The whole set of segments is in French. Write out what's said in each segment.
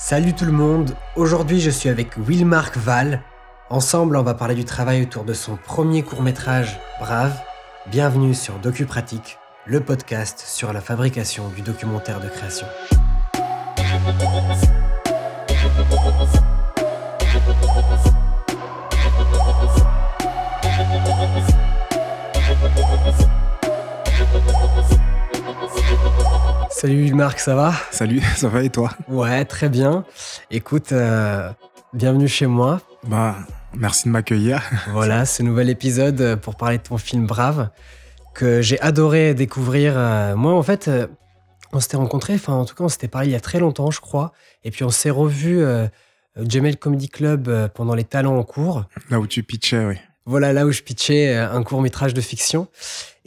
Salut tout le monde, aujourd'hui je suis avec Will-Marc Val. Ensemble on va parler du travail autour de son premier court métrage, Brave. Bienvenue sur DocuPratique, le podcast sur la fabrication du documentaire de création. Salut Marc, ça va? Salut, ça va et toi? Ouais, très bien. Écoute, euh, bienvenue chez moi. Bah, merci de m'accueillir. Voilà, ce nouvel épisode pour parler de ton film Brave, que j'ai adoré découvrir. Euh, moi, en fait, euh, on s'était rencontrés, enfin, en tout cas, on s'était parlé il y a très longtemps, je crois. Et puis, on s'est revu Jamel Comedy Club pendant les talents en cours. Là où tu pitchais, oui. Voilà, là où je pitchais un court métrage de fiction.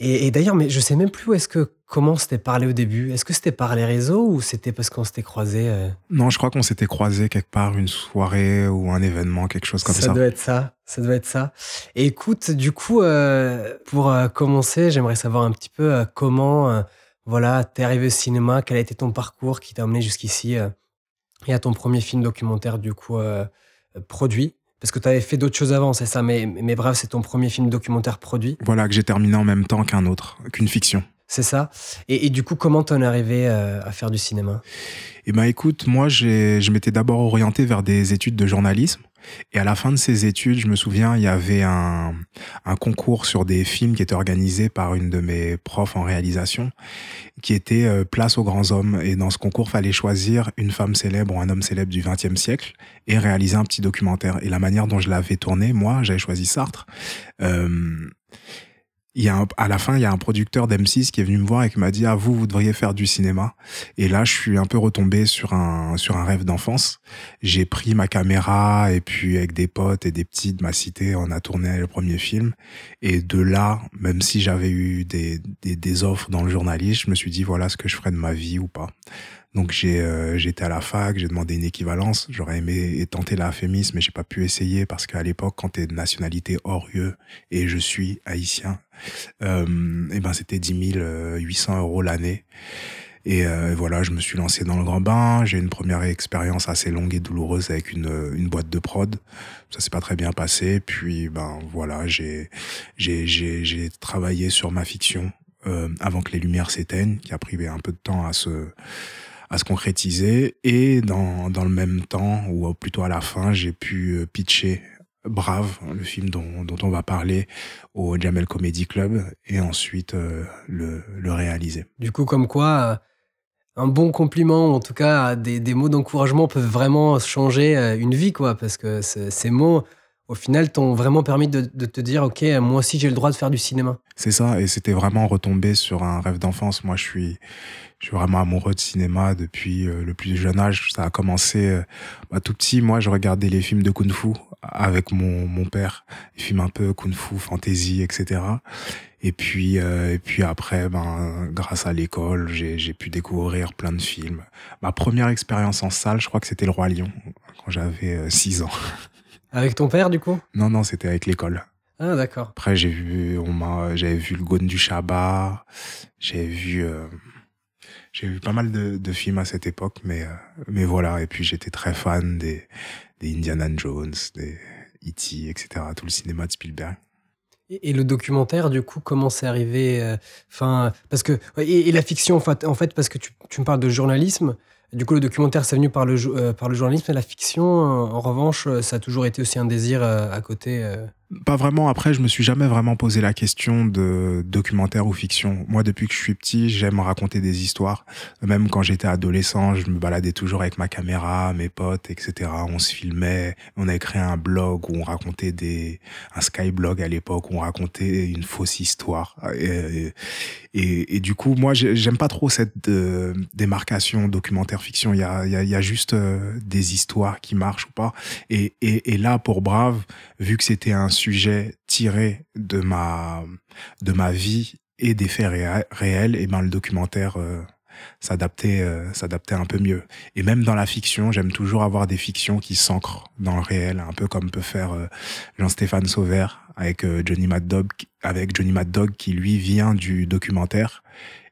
Et, et d'ailleurs, mais je sais même plus où est-ce que comment c'était parlé au début Est-ce que c'était par les réseaux ou c'était parce qu'on s'était croisés euh? Non, je crois qu'on s'était croisés quelque part, une soirée ou un événement, quelque chose comme ça. Ça doit être ça. Ça doit être ça. Et écoute, du coup, euh, pour euh, commencer, j'aimerais savoir un petit peu comment, voilà, t'es arrivé au cinéma, quel a été ton parcours qui t'a amené jusqu'ici et à ton premier film documentaire, du coup, produit. Parce que tu avais fait d'autres choses avant, c'est ça, mais, mais bref, c'est ton premier film documentaire produit. Voilà, que j'ai terminé en même temps qu'un autre, qu'une fiction. C'est ça. Et, du coup, comment t'en es arrivé euh, à faire du cinéma? Eh ben, écoute, moi, je m'étais d'abord orienté vers des études de journalisme. Et à la fin de ces études, je me souviens, il y avait un, un concours sur des films qui était organisé par une de mes profs en réalisation, qui était euh, Place aux grands hommes. Et dans ce concours, fallait choisir une femme célèbre ou un homme célèbre du XXe siècle et réaliser un petit documentaire. Et la manière dont je l'avais tourné, moi, j'avais choisi Sartre. Euh, il y a à la fin, il y a un producteur d'M6 qui est venu me voir et qui m'a dit ah vous vous devriez faire du cinéma. Et là, je suis un peu retombé sur un sur un rêve d'enfance. J'ai pris ma caméra et puis avec des potes et des petits de ma cité, on a tourné le premier film. Et de là, même si j'avais eu des, des des offres dans le journalisme, je me suis dit voilà ce que je ferais de ma vie ou pas. Donc j'ai euh, j'étais à la fac, j'ai demandé une équivalence. J'aurais aimé tenter la FEMIS, mais j'ai pas pu essayer parce qu'à l'époque, quand t'es de nationalité hors UE et je suis haïtien, euh, et ben c'était 10 800 euros l'année. Et euh, voilà, je me suis lancé dans le grand bain. J'ai une première expérience assez longue et douloureuse avec une, une boîte de prod. Ça s'est pas très bien passé. Puis ben voilà, j'ai j'ai j'ai travaillé sur ma fiction euh, avant que les lumières s'éteignent, qui a pris un peu de temps à se à se concrétiser. Et dans, dans le même temps, ou plutôt à la fin, j'ai pu euh, pitcher Brave, le film dont, dont on va parler au Jamel Comedy Club, et ensuite euh, le, le réaliser. Du coup, comme quoi, euh, un bon compliment, en tout cas des, des mots d'encouragement peuvent vraiment changer une vie, quoi, parce que ces mots, au final, t'ont vraiment permis de, te dire, ok, moi aussi j'ai le droit de faire du cinéma. C'est ça, et c'était vraiment retombé sur un rêve d'enfance. Moi, je suis, je suis vraiment amoureux de cinéma depuis euh, le plus jeune âge. Ça a commencé euh, bah, tout petit. Moi, je regardais les films de kung-fu avec mon, mon père, les films un peu kung-fu, fantasy, etc. Et puis, euh, et puis après, ben, grâce à l'école, j'ai pu découvrir plein de films. Ma première expérience en salle, je crois que c'était Le Roi Lion, quand j'avais 6 ans. Avec ton père, du coup? Non, non, c'était avec l'école. Ah, d'accord. Après, j'ai vu, on m'a, j'avais vu le Gone du Shabbat, j'ai vu, j'ai vu pas mal de, de, films à cette époque, mais, euh, mais voilà. Et puis j'étais très fan des, des Indiana Jones, des E.T., etc., tout le cinéma de Spielberg. Et, le documentaire, du coup, comment c'est arrivé euh, Enfin, parce que et, la fiction, en fait, en fait parce que tu, tu me parles de journalisme. Du coup, le documentaire, c'est venu par le, euh, par le journalisme, et la fiction, en revanche, ça a toujours été aussi un désir à côté. Pas vraiment. Après, je me suis jamais vraiment posé la question de documentaire ou fiction. Moi, depuis que je suis petit, j'aime raconter des histoires. Même quand j'étais adolescent, je me baladais toujours avec ma caméra, mes potes, etc. On se filmait. On avait créé un blog où on racontait des, un skyblog à l'époque où on racontait une fausse histoire. Et, du coup, moi, j'aime pas trop cette euh, démarcation documentaire-fiction. Il y a, juste euh, des histoires qui marchent ou pas. Et, et, et là, pour Brave, vu que c'était un sujet tiré de ma, de ma vie et des faits réels, et ben le documentaire euh, s'adaptait euh, s'adaptait un peu mieux. Et même dans la fiction, j'aime toujours avoir des fictions qui s'ancrent dans le réel, un peu comme peut faire euh, Jean-Stéphane Sauvert avec Johnny Mad Dog, avec Johnny Mad Dog qui lui vient du documentaire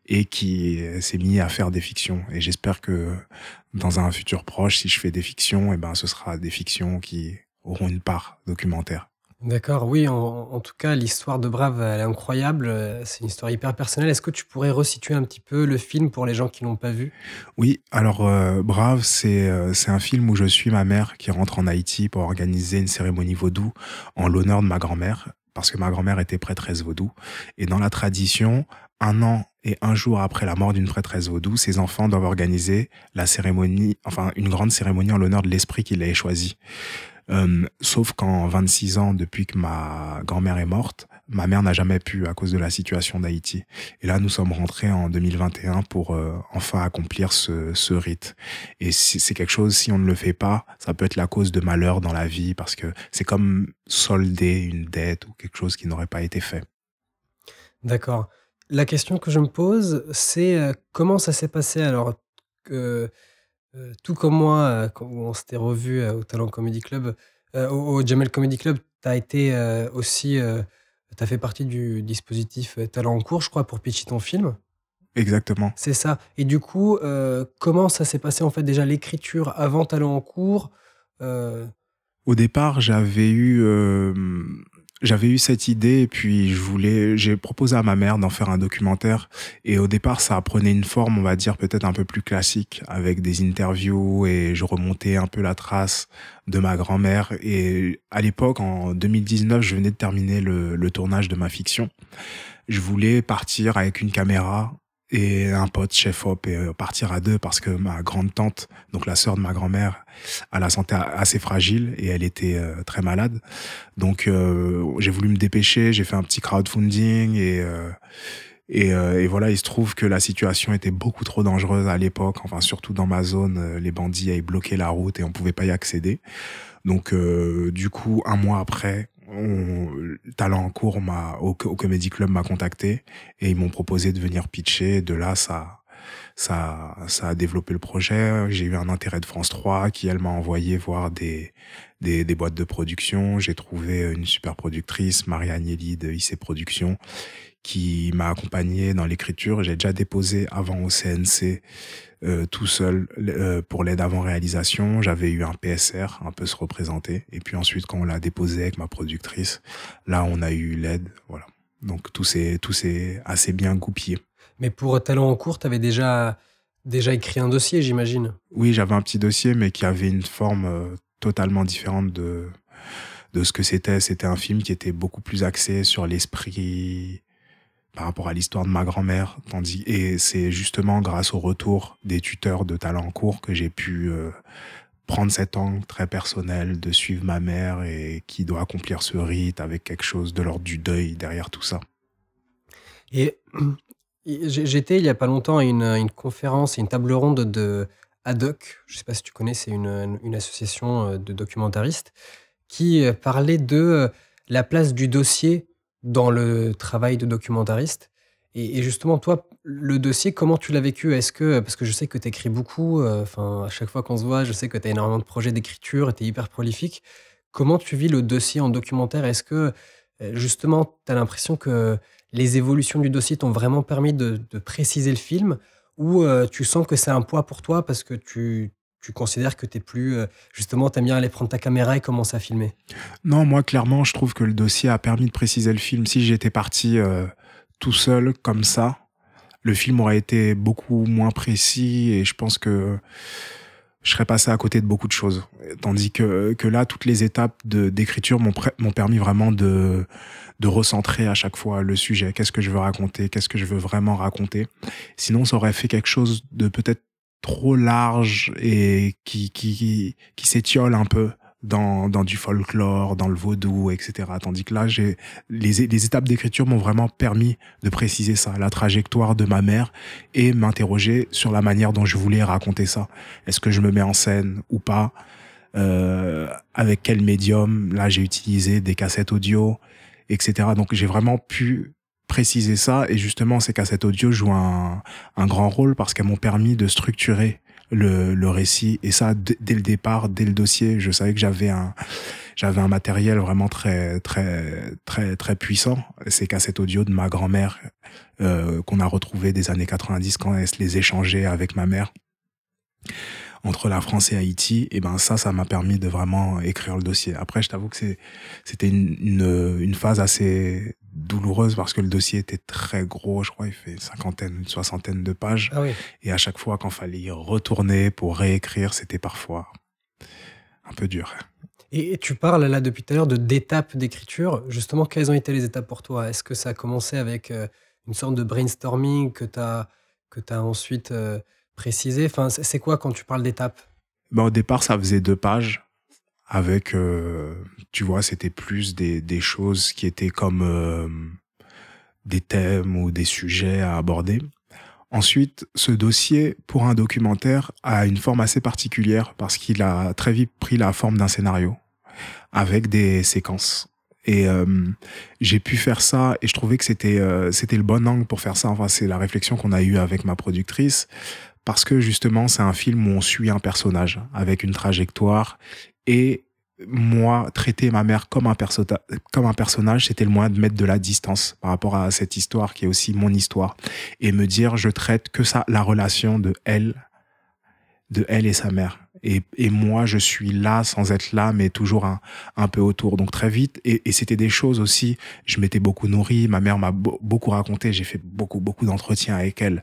et qui s'est mis à faire des fictions. Et j'espère que dans un futur proche, si je fais des fictions, et eh ben, ce sera des fictions qui auront une part documentaire. D'accord, oui, en, tout cas, l'histoire de Brave, elle est incroyable. Euh, c'est une histoire hyper personnelle. Est-ce que tu pourrais resituer un petit peu le film pour les gens qui l'ont pas vu? Oui, alors euh, Brave, c'est euh, c'est un film où je suis ma mère qui rentre en Haïti pour organiser une cérémonie vaudou en l'honneur de ma grand-mère, parce que ma grand-mère était prêtresse vaudou. Et dans la tradition, un an et un jour après la mort d'une prêtresse vaudou, ses enfants doivent organiser la cérémonie, enfin une grande cérémonie en l'honneur de l'esprit qu'il a choisi. Euh, sauf qu'en 26 ans, depuis que ma grand-mère est morte, ma mère n'a jamais pu à cause de la situation d'Haïti. Et là, nous sommes rentrés en 2021 pour euh, enfin accomplir ce, rite. Et c'est quelque chose, si on ne le fait pas, ça peut être la cause de malheur dans la vie parce que c'est comme solder une dette ou quelque chose qui n'aurait pas été fait. D'accord. La question que je me pose, c'est euh, comment ça s'est passé alors que euh, tout comme moi, euh, quand on s'était revu euh, au Talent Comedy Club, au Jamel Comedy Club, tu as été, aussi, tu as fait partie du dispositif, Talent en cours, je crois, pour pitcher ton film? Exactement. C'est ça et du coup, comment ça s'est passé, en fait, déjà l'écriture avant Talent en cours? Au départ, j'avais eu, j'avais eu cette idée et puis je voulais, j'ai proposé à ma mère d'en faire un documentaire et au départ ça prenait une forme, on va dire peut-être un peu plus classique avec des interviews et je remontais un peu la trace de ma grand-mère et à l'époque en 2019 je venais de terminer le, le tournage de ma fiction. Je voulais partir avec une caméra et un pote chef op et euh, partir à deux parce que ma grande tante, donc la sœur de ma grand-mère, a la santé assez fragile et elle était euh, très malade. Donc euh, j'ai voulu me dépêcher, j'ai fait un petit crowdfunding et et, et, voilà, il se trouve que la situation était beaucoup trop dangereuse à l'époque, enfin surtout dans ma zone, les bandits avaient bloqué la route et on pouvait pas y accéder. Donc du coup, un mois après, Talent en cours m'a au, au Comedy Club m'a contacté et ils m'ont proposé de venir pitcher. De là, ça, ça, ça a développé le projet. J'ai eu un intérêt de France 3 qui elle m'a envoyé voir des, des, des boîtes de production. J'ai trouvé une super productrice, Marie Agnelli de IC Productions, qui m'a accompagné dans l'écriture. J'ai déjà déposé avant au CNC euh, tout seul euh, pour l'aide avant réalisation. J'avais eu un PSR, un peu se représenter. Et puis ensuite, quand on l'a déposé avec ma productrice, là, on a eu l'aide. Voilà. Donc tout s'est tout s'est assez bien goupillé. Mais pour Talent en cours, tu avais déjà déjà écrit un dossier, j'imagine? Oui, j'avais un petit dossier, mais qui avait une forme euh, totalement différente de de ce que c'était. C'était un film qui était beaucoup plus axé sur l'esprit par rapport à l'histoire de ma grand-mère. Tandis et c'est justement grâce au retour des tuteurs de talent en cours que j'ai pu euh, prendre cet angle très personnel de suivre ma mère et qui doit accomplir ce rite avec quelque chose de l'ordre du deuil derrière tout ça. Et j'étais il y a pas longtemps à une, conférence une table ronde de ADOC, je sais pas si tu connais, c'est une, une association euh, de documentaristes qui euh, parlait de la place du dossier dans le travail de documentariste. Et, justement, toi, le dossier, comment tu l'as vécu? Est-ce que, parce que je sais que tu écris beaucoup, euh, enfin, à chaque fois qu'on se voit, je sais que tu as énormément de projets d'écriture, tu es hyper prolifique. Comment tu vis le dossier en documentaire? Est-ce que, euh, justement, tu as l'impression que les évolutions du dossier t'ont vraiment permis de, préciser le film? Ou euh, tu sens que c'est un poids pour toi parce que tu, tu considères que tu es plus. Euh, justement, tu aimes bien aller prendre ta caméra et commencer à filmer? Non, moi, clairement, je trouve que le dossier a permis de préciser le film. Si j'étais parti euh, tout seul, comme ça, le film aurait été beaucoup moins précis et je pense que je serais passé à côté de beaucoup de choses. Tandis que, que là, toutes les étapes d'écriture m'ont permis vraiment de, de recentrer à chaque fois le sujet. Qu'est-ce que je veux raconter? Qu'est-ce que je veux vraiment raconter? Sinon, ça aurait fait quelque chose de peut-être trop large et qui, qui, qui s'étiole un peu dans, dans du folklore, dans le vaudou, etc. Tandis que là, j'ai les, les étapes d'écriture m'ont vraiment permis de préciser ça, la trajectoire de ma mère et m'interroger sur la manière dont je voulais raconter ça. Est-ce que je me mets en scène ou pas? Euh, Avec quel médium? Là, j'ai utilisé des cassettes audio, etc. Donc, j'ai vraiment pu préciser ça. Et justement, ces cassettes audio jouent un, un grand rôle parce qu'elles m'ont permis de structurer le, le récit. Et ça, dès le départ, dès le dossier, je savais que j'avais un, j'avais un matériel vraiment très très très très puissant. Ces cassettes audio de ma grand-mère euh, qu'on a retrouvé des années 90 quand elle se les échangeait avec ma mère entre la France et Haïti, et ben ça, ça m'a permis de vraiment écrire le dossier. Après, je t'avoue que c'était une, une, une, phase assez douloureuse parce que le dossier était très gros, je crois, il fait une cinquantaine, une soixantaine de pages. Ah oui. Et à chaque fois qu'il fallait y retourner pour réécrire, c'était parfois un peu dur. Et tu parles là depuis tout à l'heure d'étapes d'écriture. Justement, quelles ont été les étapes pour toi? Est-ce que ça a commencé avec euh, une sorte de brainstorming que tu as, que as ensuite euh, préciser enfin, C'est quoi quand tu parles d'étapes? Ben, Au départ, ça faisait deux pages. Avec, euh, tu vois, c'était plus des, des, choses qui étaient comme euh, des thèmes ou des sujets à aborder. Ensuite, ce dossier, pour un documentaire, a une forme assez particulière parce qu'il a très vite pris la forme d'un scénario avec des séquences. Et euh, j'ai pu faire ça et je trouvais que c'était c'était le bon angle pour faire ça. Enfin, c'est la réflexion qu'on a eue avec ma productrice parce que justement, c'est un film où on suit un personnage avec une trajectoire et moi, traiter ma mère comme un, personnage, c'était le moyen de mettre de la distance par rapport à cette histoire qui est aussi mon histoire et me dire, je traite que ça, la relation de elle, de elle et sa mère. Et, et moi, je suis là sans être là, mais toujours un, un peu autour. Donc très vite, et, et c'était des choses aussi, je m'étais beaucoup nourri, ma mère m'a beaucoup raconté, j'ai fait beaucoup, beaucoup d'entretiens avec elle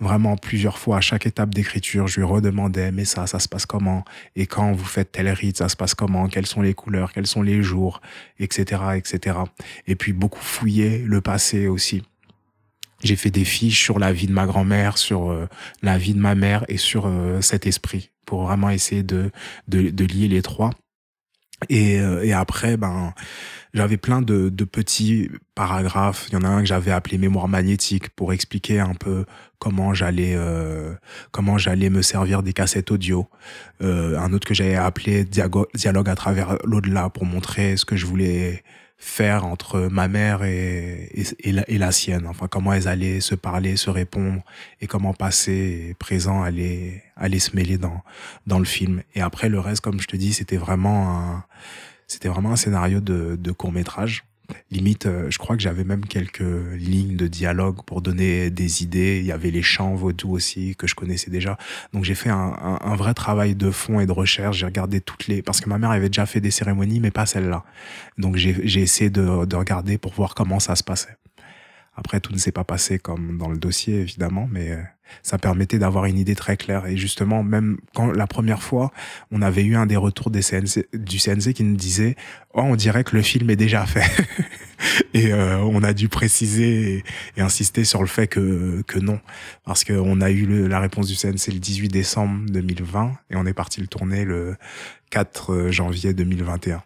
vraiment plusieurs fois à chaque étape d'écriture, je lui redemandais, mais ça, ça se passe comment? Et quand vous faites tel rite, ça se passe comment? Quelles sont les couleurs? Quels sont les jours? Etc. etc. Et puis beaucoup fouiller le passé aussi. J'ai fait des fiches sur la vie de ma grand-mère, sur euh, la vie de ma mère et sur euh, cet esprit pour vraiment essayer de, de, de lier les trois. Et, euh, et après, ben, j'avais plein de, de, petits paragraphes. Il y en a un que j'avais appelé mémoire magnétique pour expliquer un peu comment j'allais euh, comment j'allais me servir des cassettes audio. Euh, un autre que j'avais appelé dialogue à travers l'au-delà pour montrer ce que je voulais faire entre ma mère et, et, la, et, la, sienne. Enfin, comment elles allaient se parler, se répondre et comment passé et présent allait, allait se mêler dans, dans le film. Et après, le reste, comme je te dis, c'était vraiment un, c'était vraiment un scénario de, de court métrage. Limite, euh, je crois que j'avais même quelques lignes de dialogue pour donner des idées. Il y avait les chants vaudous aussi que je connaissais déjà. Donc j'ai fait un, un, un, vrai travail de fond et de recherche. J'ai regardé toutes les parce que ma mère avait déjà fait des cérémonies, mais pas celle-là. Donc j'ai essayé de, de regarder pour voir comment ça se passait. Après, tout ne s'est pas passé comme dans le dossier, évidemment, mais euh, ça permettait d'avoir une idée très claire. Et justement, même quand la première fois, on avait eu un des retours du CNC qui nous disait « Oh, on dirait que le film est déjà fait ». Et euh, on a dû préciser et, insister sur le fait que, que non. Parce qu'on a eu la réponse du CNC le 18 décembre 2020 et on est parti le tourner le 4 janvier 2021.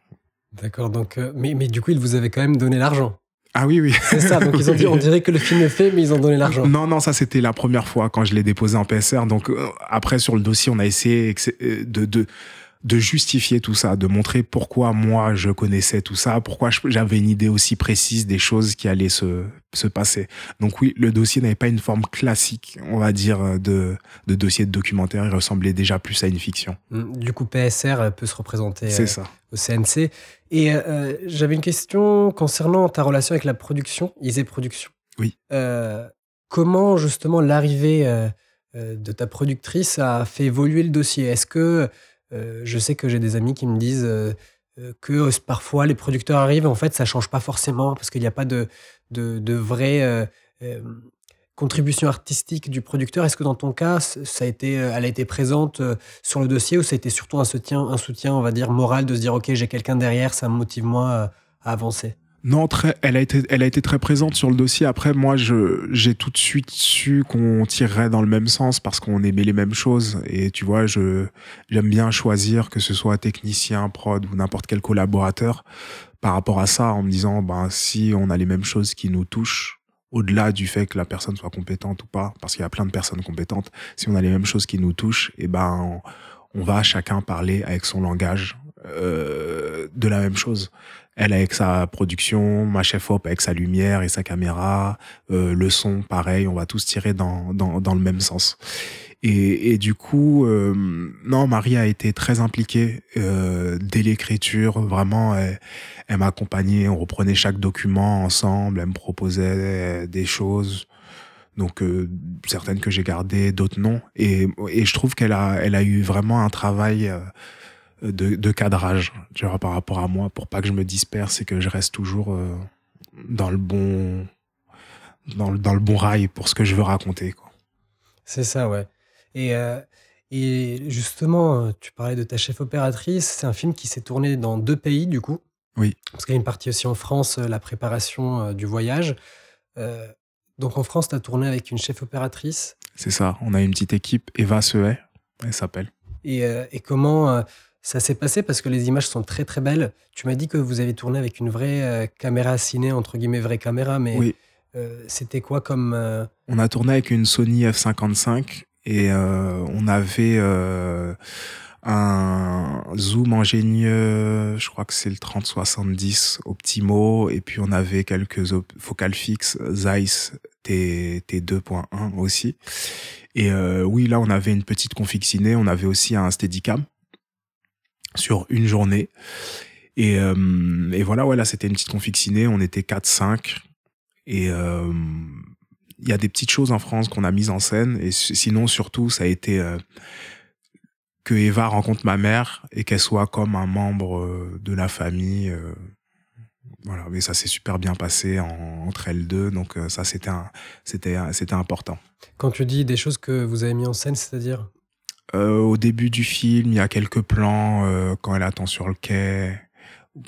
D'accord, donc, euh, mais, mais du coup, il vous avait quand même donné l'argent ah oui, oui. C'est ça, donc ils ont dit, on dirait que le film est fait, mais ils ont donné l'argent. Non, non, ça c'était la première fois quand je l'ai déposé en PSR. Donc euh, après, sur le dossier, on a essayé euh, de, de, de justifier tout ça, de montrer pourquoi moi je connaissais tout ça, pourquoi j'avais une idée aussi précise des choses qui allaient se, se passer. Donc oui, le dossier n'avait pas une forme classique, on va dire, de, de dossier de documentaire, il ressemblait déjà plus à une fiction. Mmh, du coup, PSR peut se représenter euh, ça. au CNC. Et euh, j'avais une question concernant ta relation avec la production, Isée Production. Oui. Euh, comment justement l'arrivée euh, de ta productrice a fait évoluer le dossier? Est-ce que euh, je sais que j'ai des amis qui me disent euh, euh, que parfois les producteurs arrivent, en fait, ça change pas forcément parce qu'il n'y a pas de, de, de vraie contribution artistique du producteur. Est-ce que dans ton cas, ça a été, elle a été présente sur le dossier ou ça a été surtout un soutien, un soutien, on va dire, moral de se dire, OK, j'ai quelqu'un derrière, ça me motive moi à avancer? Non, très, elle a été, elle a été très présente sur le dossier. Après, moi, j'ai tout de suite su qu'on tirerait dans le même sens parce qu'on aimait les mêmes choses. Et tu vois, je, j'aime bien choisir que ce soit technicien, prod ou n'importe quel collaborateur par rapport à ça en me disant, ben, si on a les mêmes choses qui nous touchent, au-delà du fait que la personne soit compétente ou pas, parce qu'il y a plein de personnes compétentes, si on a les mêmes choses qui nous touchent, et eh ben, on va chacun parler avec son langage euh, de la même chose. Elle avec sa production, ma chef op avec sa lumière et sa caméra, euh, le son pareil, on va tous tirer dans, dans, dans le même sens. Et, et du coup, euh, non, Marie a été très impliquée dès l'écriture. Vraiment, elle, elle m'accompagnait. On reprenait chaque document ensemble. Elle me proposait des choses. Donc certaines que j'ai gardées, d'autres non. Et, et je trouve qu'elle a, elle a eu vraiment un travail de, de cadrage, tu vois, par rapport à moi, pour pas que je me disperse et que je reste toujours euh, dans le bon, dans le, dans le bon rail pour ce que je veux raconter. Quoi. C'est ça, ouais. Et, euh, et justement, euh, tu parlais de ta chef opératrice. C'est un film qui s'est tourné dans deux pays, du coup. Oui. Parce qu'il y a une partie aussi en France, la préparation du voyage. Euh, donc en France, tu as tourné avec une chef opératrice. C'est ça. On a une petite équipe, Eva Sehay, elle s'appelle. Et, euh, et comment euh, ça s'est passé Parce que les images sont très très belles. Tu m'as dit que vous avez tourné avec une vraie euh, caméra ciné, entre guillemets, vraie caméra, mais Oui. euh, c'était quoi comme. euh, On a tourné avec une Sony F55 et on avait un zoom ingénieux, je crois que c'est le 3070 Optimo, et puis on avait quelques focales fixes Zeiss T, T2.1 aussi. Et euh, oui, là on avait une petite config ciné, on avait aussi un Steadicam sur une journée. Et, euh, et voilà, ouais, c'était une petite config ciné, on était 4-5. Et euh, il y a des petites choses en France qu'on a mises en scène. Et sinon, surtout, ça a été euh, que Eva rencontre ma mère et qu'elle soit comme un membre euh, de la famille. euh, voilà, mais ça s'est super bien passé en- entre elles deux. Donc euh, ça, c'était c'était c'était important. Quand tu dis des choses que vous avez mis en scène, c'est-à-dire Euh, au début du film, il y a quelques plans euh, quand elle attend sur le quai,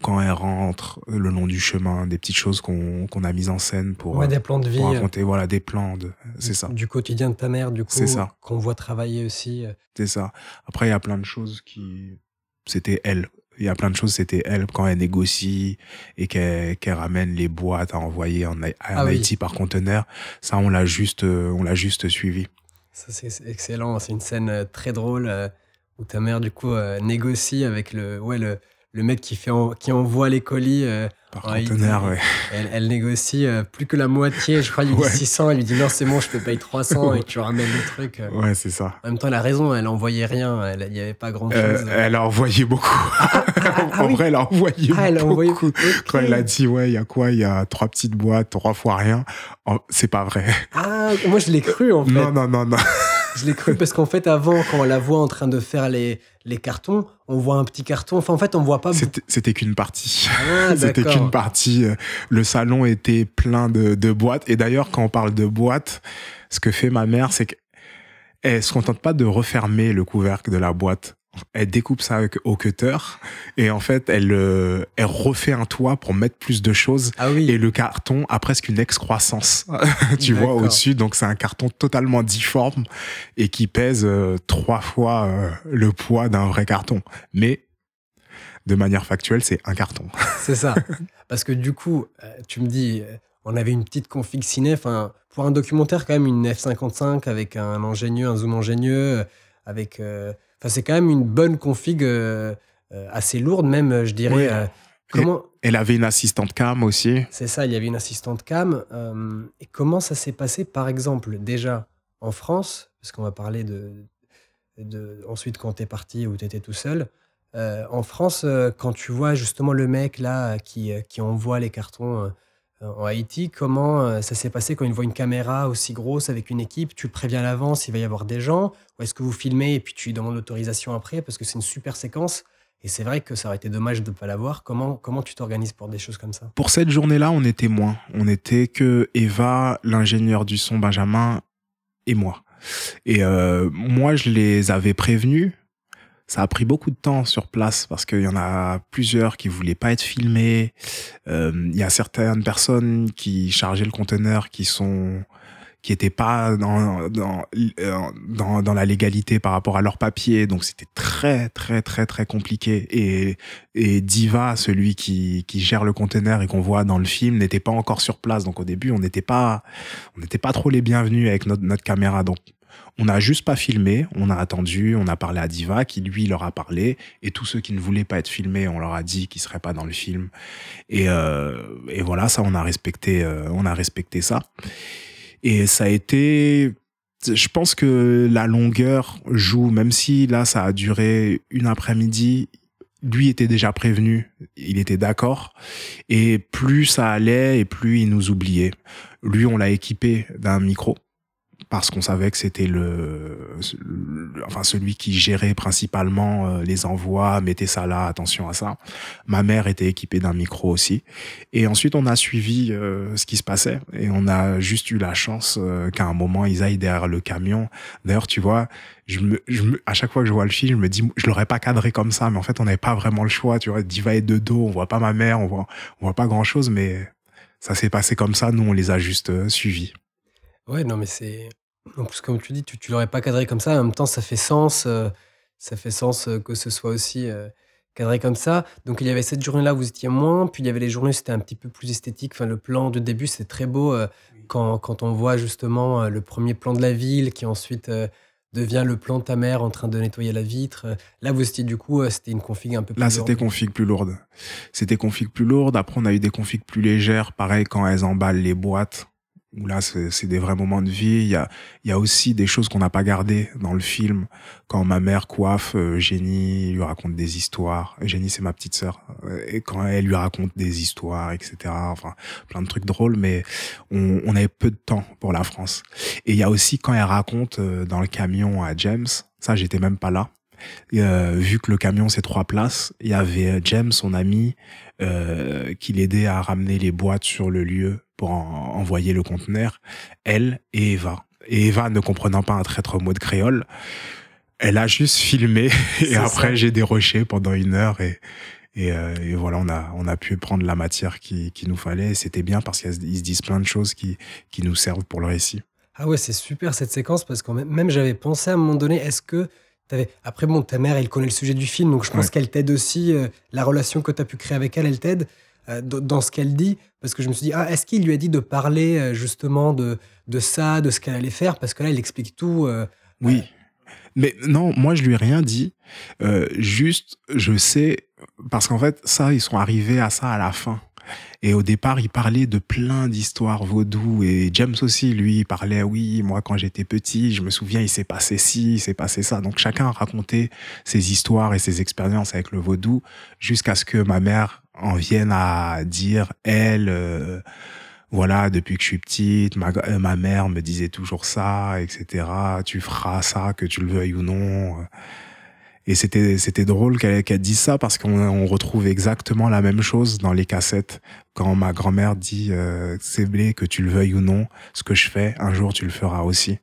quand elle rentre euh, le long du chemin, des petites choses qu'on a mises en scène pour, Ouais, euh, des plans de vie pour euh, raconter voilà, des plans. de C'est ça. du quotidien de ta mère, du coup, qu'on voit travailler aussi. euh. C'est ça. Après, il y a plein de choses qui. C'était elle. Il y a plein de choses, c'était elle quand elle négocie et qu'elle ramène les boîtes à envoyer en, en Ah oui. Haïti par conteneur. Ça, on l'a juste, euh, on l'a juste suivi. Ça, c'est excellent. C'est une scène euh, très drôle euh, où ta mère, du coup, euh, négocie avec le, le, le mec qui, fait qui envoie les colis. Par Ouais, il- conteneur, ouais. elle, elle négocie euh, plus que la moitié. Je crois lui dit Ouais. 600. Elle lui dit non, c'est bon, je te paye 300 et tu ramènes le truc. euh. Ouais, c'est ça. En même temps, elle a raison. Elle envoyait rien. Il n'y avait pas grand-chose. Euh, elle a envoyé beaucoup. ah en oui. vrai, elle a envoyé Ah, elle a beaucoup. envoyé. Quand elle a dit, ouais, il y a quoi Il y a trois petites boîtes, trois fois rien. Oh, c'est pas vrai. Ah, moi, je l'ai cru, en fait. Non, non, non, non. Je l'ai cru parce qu'en fait, avant, quand on la voit en train de faire les, les cartons, on voit un petit carton. Enfin, en fait, on voit pas beaucoup. C'était qu'une partie. Ah, C'était qu'une partie. euh, Le salon était plein de, de boîtes. Et d'ailleurs, quand on parle de boîtes, ce que fait ma mère, c'est qu'elle se contente pas de refermer le couvercle de la boîte. Elle découpe ça avec, au cutter et en fait, elle, euh, elle refait un toit pour mettre plus de choses. Ah oui. Et le carton a presque une excroissance, tu vois, au-dessus. Donc c'est un carton totalement difforme et qui pèse euh, trois fois euh, le poids d'un vrai carton. Mais de manière factuelle, c'est un carton. C'est ça. Parce que du coup, tu me dis, on avait une petite config ciné. Enfin, pour un documentaire, quand même, une F55 avec un ingénieux, un zoom ingénieux, avec. Enfin, c'est quand même une bonne config euh, euh, assez lourde, même, euh, je dirais. Oui. Elle avait une assistante cam aussi. C'est ça, il y avait une assistante cam. euh, et comment ça s'est passé, par exemple, déjà en France, parce qu'on va parler de, de ensuite quand t'es parti ou t'étais tout seul. euh, en France, quand tu vois justement le mec là qui, qui envoie les cartons en Haïti, comment euh, ça s'est passé quand il voit une caméra aussi grosse avec une équipe? Tu le préviens à l'avance, il va y avoir des gens? Ou est-ce que vous filmez et puis tu demandes l'autorisation après? Parce que c'est une super séquence. Et c'est vrai que ça aurait été dommage de ne pas l'avoir. Comment, comment tu t'organises pour des choses comme ça? Pour cette journée-là, on était moins. On était que Eva, l'ingénieur du son Benjamin et moi. Et euh, moi, je les avais prévenus. Ça a pris beaucoup de temps sur place parce qu'il y en a plusieurs qui voulaient pas être filmés. Euh, Il y a certaines personnes qui chargeaient le conteneur qui sont qui étaient pas dans euh, dans dans la légalité par rapport à leurs papiers. Donc c'était très très très très compliqué. Et et Diva celui qui qui gère le conteneur et qu'on voit dans le film n'était pas encore sur place. Donc au début on n'était pas pas trop les bienvenus avec notre notre caméra. Donc on n'a juste pas filmé, on a attendu, on a parlé à Diva qui lui leur a parlé et tous ceux qui ne voulaient pas être filmés, on leur a dit qu'ils seraient pas dans le film. Et euh, voilà ça on a respecté euh, on a respecté ça. Et ça a été je pense que la longueur joue, même si là ça a duré une après-midi, lui était déjà prévenu, il était d'accord, et plus ça allait et plus il nous oubliait. Lui, on l'a équipé d'un micro parce qu'on savait que c'était le, enfin celui qui gérait principalement euh, les envois, mettait ça là, attention à ça. Ma mère était équipée d'un micro aussi. Et ensuite on a suivi euh, ce qui se passait et on a juste eu la chance euh, qu'à un moment ils aillent derrière le camion. D'ailleurs tu vois, je me, je me, à chaque fois que je vois le film, je me dis je l'aurais pas cadré comme ça, mais en fait on n'avait pas vraiment le choix. Tu vois, Diva est de dos, on voit pas ma mère, on voit on voit pas grand chose, mais ça s'est passé comme ça. Nous on les a juste suivis. Ouais, non, mais c'est en plus, comme tu dis, tu, tu l'aurais pas cadré comme ça. En même temps, ça fait sens. Euh, ça fait sens euh, que ce soit aussi euh, cadré comme ça. Donc, il y avait cette journée-là où vous étiez moins. Puis, il y avait les journées où c'était un petit peu plus esthétique. Enfin, le plan de début, c'est très beau quand, quand on voit justement le premier plan de la ville qui ensuite devient le plan de ta mère en train de nettoyer la vitre. Là, vous étiez du coup, c'était une config un peu plus Là, c'était config plus lourde. C'était config plus lourde. Après, on a eu des configs plus légères. Pareil, quand elles emballent les boîtes où là c'est des vrais moments de vie. Il y a, il y a aussi des choses qu'on n'a pas gardées dans le film. Quand ma mère coiffe, euh, Jenny lui raconte des histoires. Jenny c'est ma petite sœur. Et quand elle lui raconte des histoires, etc. Enfin, plein de trucs drôles, mais on, on avait peu de temps pour la France. Et il y a aussi quand elle raconte euh, dans le camion à James, ça j'étais même pas là. Euh, vu que le camion c'est trois places, il y avait James, son ami, euh, qui l'aidait à ramener les boîtes sur le lieu pour envoyer le conteneur, elle et Eva. Et Eva, ne comprenant pas un traître mot de créole, elle a juste filmé et après j'ai déroché pendant une heure et, et, euh, et, voilà, on a, on a pu prendre la matière qui, qui nous fallait. C'était bien parce qu'ils se disent plein de choses qui, qui nous servent pour le récit. Ah ouais, c'est super cette séquence parce que même j'avais pensé à un moment donné, est-ce que avais... Après, bon, ta mère, elle connaît le sujet du film, donc je pense qu'elle t'aide aussi. Euh, la relation que tu as pu créer avec elle, elle t'aide. Euh, dans ce qu'elle dit, parce que je me suis dit, ah, est-ce qu'il lui a dit de parler euh, justement de, de ça, de ce qu'elle allait faire? Parce que là, il explique tout. Oui. Mais non, moi, je lui ai rien dit. juste, je sais, parce qu'en fait, ça, ils sont arrivés à ça à la fin. Et au départ, il parlait de plein d'histoires vaudou. Et James aussi, lui, il parlait, oui, moi, quand j'étais petit, je me souviens, il s'est passé ci, il s'est passé ça. Donc chacun racontait ses histoires et ses expériences avec le vaudou jusqu'à ce que ma mère en viennent à dire elle euh, voilà depuis que je suis petite ma, ma mère me disait toujours ça etc tu feras ça que tu le veuilles ou non et c'était c'était drôle qu'elle qu'elle dise ça parce qu'on on retrouve exactement la même chose dans les cassettes quand ma grand-mère dit euh, c'est blé que tu le veuilles ou non ce que je fais un jour tu le feras aussi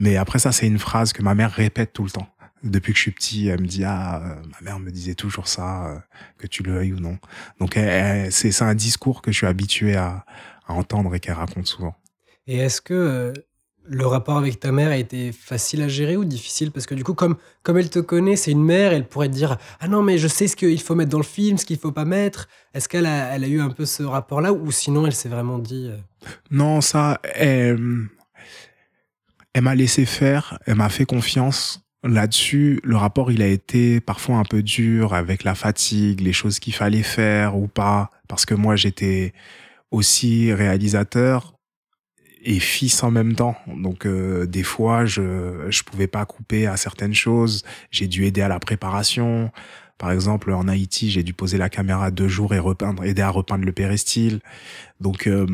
mais après ça c'est une phrase que ma mère répète tout le temps depuis que je suis petit, elle me dit ah euh, ma mère me disait toujours ça, euh, que tu le veuilles ou non. Donc c'est un discours que je suis habitué à, à entendre et qu'elle raconte souvent. Et est-ce que le rapport avec ta mère a été facile à gérer ou difficile? Parce que du coup, comme, comme elle te connaît, c'est une mère, elle pourrait te dire Ah non, mais je sais ce qu'il faut mettre dans le film, ce qu'il faut pas mettre. Est-ce qu'elle a, elle a eu un peu ce rapport-là ou sinon elle s'est vraiment dit Non, ça, elle m'a laissé faire, elle m'a fait confiance. Là-dessus, le rapport, il a été parfois un peu dur avec la fatigue, les choses qu'il fallait faire ou pas, parce que moi, j'étais aussi réalisateur et fils en même temps. Donc, euh, des fois, je je pouvais pas couper à certaines choses. J'ai dû aider à la préparation. Par exemple, en Haïti, j'ai dû poser la caméra deux jours et repeindre, aider à repeindre le péristyle. Donc, euh,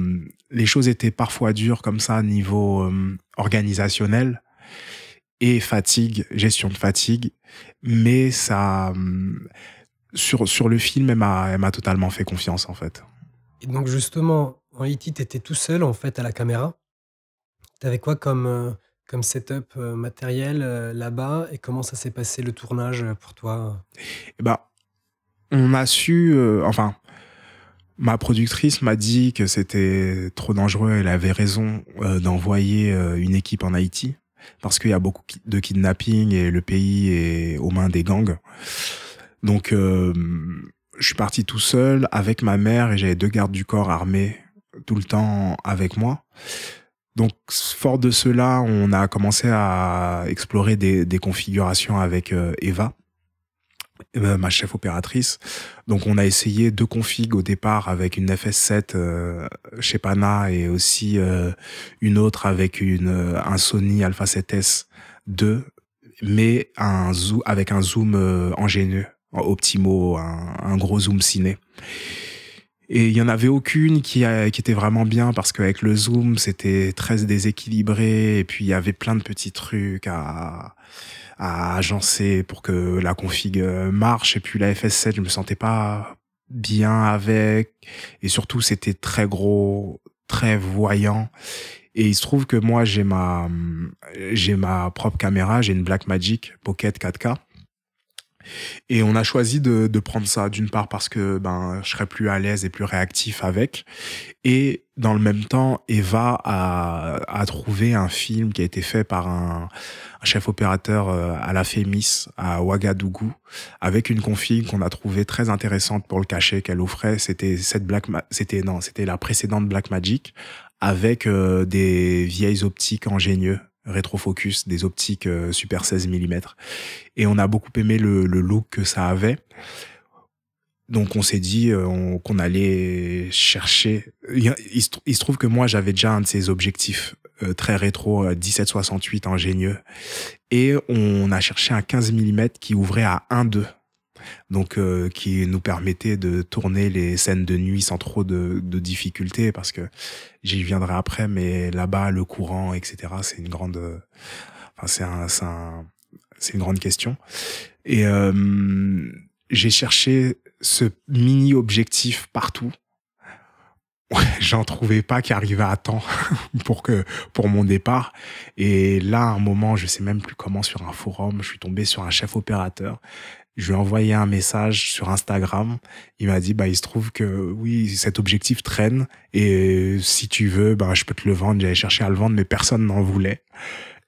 les choses étaient parfois dures comme ça, niveau euh, organisationnel et fatigue, gestion de fatigue. Mais ça, sur, sur le film, elle m'a totalement fait confiance, en fait. Et donc, justement, en Haïti, tu étais tout seul, en fait, à la caméra? Tu quoi comme, euh, setup euh, matériel euh, là-bas et comment ça s'est passé le tournage pour toi eh ben, on a su, enfin, ma productrice m'a dit que c'était trop dangereux, elle avait raison d'envoyer une équipe en Haïti parce qu'il y a beaucoup de kidnapping et le pays est aux mains des gangs. Donc, je suis parti tout seul avec ma mère et j'avais deux gardes du corps armés tout le temps avec moi. Donc, fort de cela, on a commencé à explorer des, configurations avec euh, Eva. euh, ma chef opératrice. Donc on a essayé deux configs au départ avec une FS7 euh, chez Pana et aussi euh, une autre avec une un Sony Alpha 7S 2 mais un zoom avec un zoom ingénieux Optimo un, un, gros zoom ciné. Et il y en avait aucune qui, qui était vraiment bien parce qu'avec le zoom, c'était très déséquilibré et puis il y avait plein de petits trucs à, à agencer pour que la config euh, marche. Et puis la FS7, je me sentais pas bien avec. Et surtout, c'était très gros, très voyant. Et il se trouve que moi, j'ai ma, j'ai ma propre caméra, j'ai une Blackmagic Pocket 4K. Et on a choisi de, de prendre ça d'une part parce que ben je serais plus à l'aise et plus réactif avec, et dans le même temps, Eva a, a trouvé un film qui a été fait par un, un chef opérateur euh, à la FEMIS à Ouagadougou avec une config qu'on a trouvé très intéressante pour le cachet qu'elle offrait. C'était cette Black, c'était non, c'était la précédente Blackmagic avec euh, des vieilles optiques ingénieux rétrofocus, des optiques euh, super 16 mm. Et on a beaucoup aimé le, look que ça avait. Donc on s'est dit euh, qu'on allait chercher. Il, se, trouve que moi j'avais déjà un de ces objectifs euh, très rétro 1768 ingénieux et on a cherché un 15 mm qui ouvrait à 1.2 donc euh, qui nous permettait de tourner les scènes de nuit sans trop de, difficultés parce que j'y viendrai après mais là-bas le courant etc c'est une grande enfin c'est un, c'est une grande question. Et euh, j'ai cherché ce mini objectif partout j'en trouvais pas qui arrivait à temps pour que pour mon départ. Et là à un moment je sais même plus comment sur un forum je suis tombé sur un chef opérateur je lui ai envoyé un message sur Instagram. Il m'a dit, bah, il se trouve que oui, cet objectif traîne et si tu veux, bah, je peux te le vendre. J'avais cherché à le vendre, mais personne n'en voulait.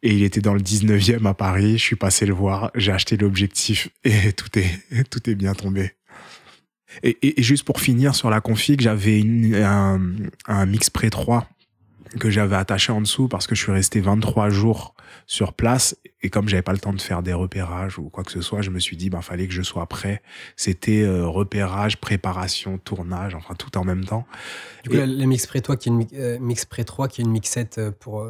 Et il était dans le 19e à Paris. Je suis passé le voir. J'ai acheté l'objectif et tout est, tout est bien tombé. Et, juste pour finir sur la config, j'avais un, un Mixpre 3 que j'avais attaché en dessous parce que je suis resté 23 jours sur place et comme j'avais pas le temps de faire des repérages ou quoi que ce soit, je me suis dit ben fallait que je sois prêt. C'était euh, repérage, préparation, tournage, enfin tout en même temps. Du coup, le Mix Pre 3 qui est une euh, Mix Pre 3 qui est une mixette euh, pour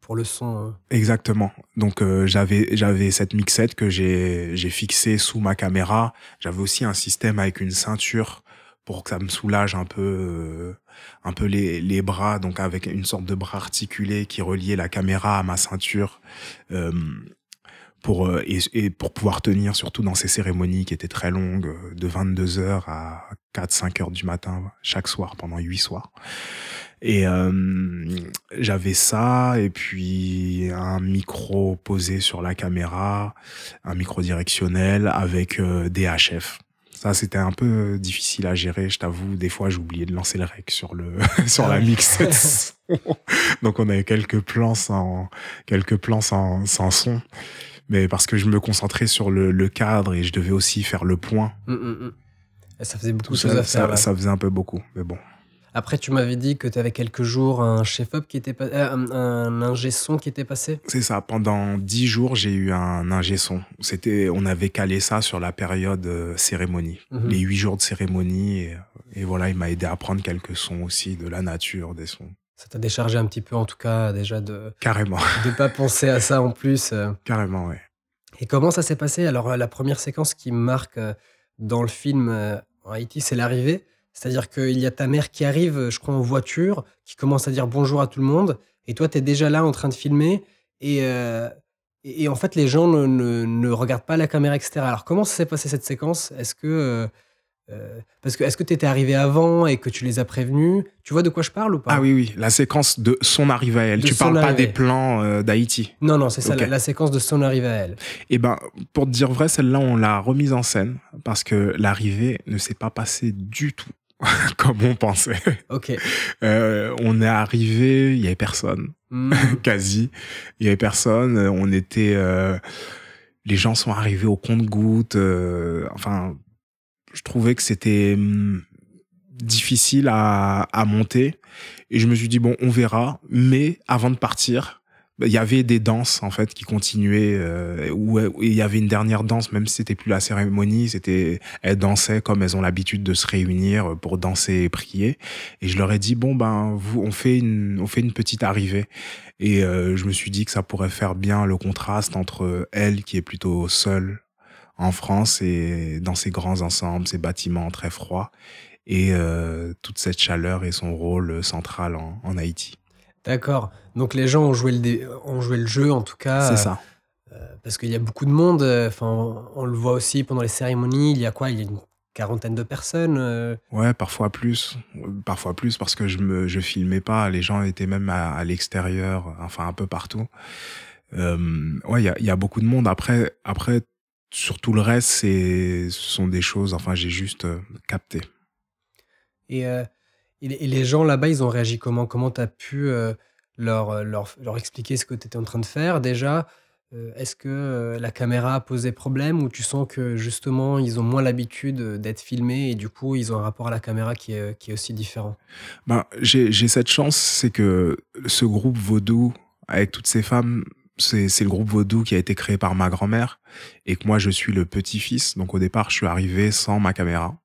pour le son. Exactement. Donc j'avais j'avais cette mixette que j'ai j'ai fixée sous ma caméra. J'avais aussi un système avec une ceinture pour que ça me soulage un peu euh, un peu les, les bras donc avec une sorte de bras articulé qui reliait la caméra à ma ceinture euh, pour euh, et, et, pour pouvoir tenir surtout dans ces cérémonies qui étaient très longues de 22 heures à 4 5 heures du matin chaque soir pendant huit soirs. Et j'avais ça et puis un micro posé sur la caméra un micro directionnel avec des HF ça, c'était un peu difficile à gérer, je t'avoue. Des fois, j'oubliais de lancer le rec sur le sur la ah mix. Donc, on avait quelques plans sans quelques plans sans, sans son, mais parce que je me concentrais sur le, le cadre et je devais aussi faire le point. Hum, hum, hum. Ça faisait beaucoup de choses à faire. Ça, ça, faisait un peu beaucoup, mais bon. Après, tu m'avais dit que tu avais quelques jours un chef-op qui était euh, un, un ingé son qui était passé? C'est ça. Pendant dix jours, j'ai eu un ingé son. C'était, on avait calé ça sur la période euh, cérémonie, mhm. les huit jours de cérémonie, et, et voilà, il m'a aidé à prendre quelques sons aussi de la nature, des sons. Ça t'a déchargé un petit peu, en tout cas, déjà de. Carrément. De pas penser à ça en plus. Euh. Carrément, oui. Et comment ça s'est passé? Alors, la première séquence qui marque dans le film en Haïti, c'est l'arrivée. C'est-à-dire qu'il y a ta mère qui arrive, je crois, en voiture, qui commence à dire bonjour à tout le monde, et toi, tu es déjà là en train de filmer, et, euh, et, en fait, les gens ne, ne, regardent pas la caméra, etc. Alors, comment s'est passée cette séquence? Est-ce que. Euh, euh, parce que est-ce que tu étais arrivé avant et que tu les as prévenus? Tu vois de quoi je parle ou pas? Ah oui, oui, la séquence de son arrivée à elle. tu parles pas des plans d'Haïti Non, non, c'est ça, la, séquence de son arrivée à elle. Eh ben, pour te dire vrai, celle-là, on l'a remise en scène parce que l'arrivée ne s'est pas passée du tout comme on pensait. Ok. Euh, on est arrivé, il y avait personne, hmm. quasi. Il y avait personne. On était, euh, les gens sont arrivés au compte-goutte. Euh, enfin, je trouvais que c'était hmm, difficile à, à monter. Et je me suis dit bon, on verra. Mais avant de partir, il y avait des danses en fait qui continuaient euh, où, il y avait une dernière danse même si c'était plus la cérémonie c'était elles dansaient comme elles ont l'habitude de se réunir pour danser et prier et je leur ai dit bon ben vous on fait une on fait une petite arrivée et euh, je me suis dit que ça pourrait faire bien le contraste entre elle qui est plutôt seule en France et dans ces grands ensembles ces bâtiments très froids et euh, toute cette chaleur et son rôle central en, en Haïti. D'accord. Donc les gens ont joué le, ont joué le jeu en tout cas. C'est ça. Euh, parce qu'il y a beaucoup de monde. Euh, enfin, on le voit aussi pendant les cérémonies. Il y a quoi? Il y a une quarantaine de personnes. Euh. Ouais, parfois plus. Parfois plus parce que je me je filmais pas. Les gens étaient même à, l'extérieur, enfin un peu partout. ouais, il y a, y a, beaucoup de monde. Après, après, sur tout le reste, ce sont des choses. Enfin, j'ai juste capté. Et et les gens là-bas, ils ont réagi comment? Comment tu as pu, leur, leur leur expliquer ce que tu étais en train de faire déjà? est-ce que, la caméra posé problème ou tu sens que justement, ils ont moins l'habitude, d'être filmés et du coup, ils ont un rapport à la caméra qui est, qui est aussi différent? Ben, j'ai cette chance, c'est que ce groupe Vaudou, avec toutes ces femmes, c'est c'est le groupe Vaudou qui a été créé par ma grand-mère et que moi je suis le petit-fils. Donc au départ, je suis arrivé sans ma caméra.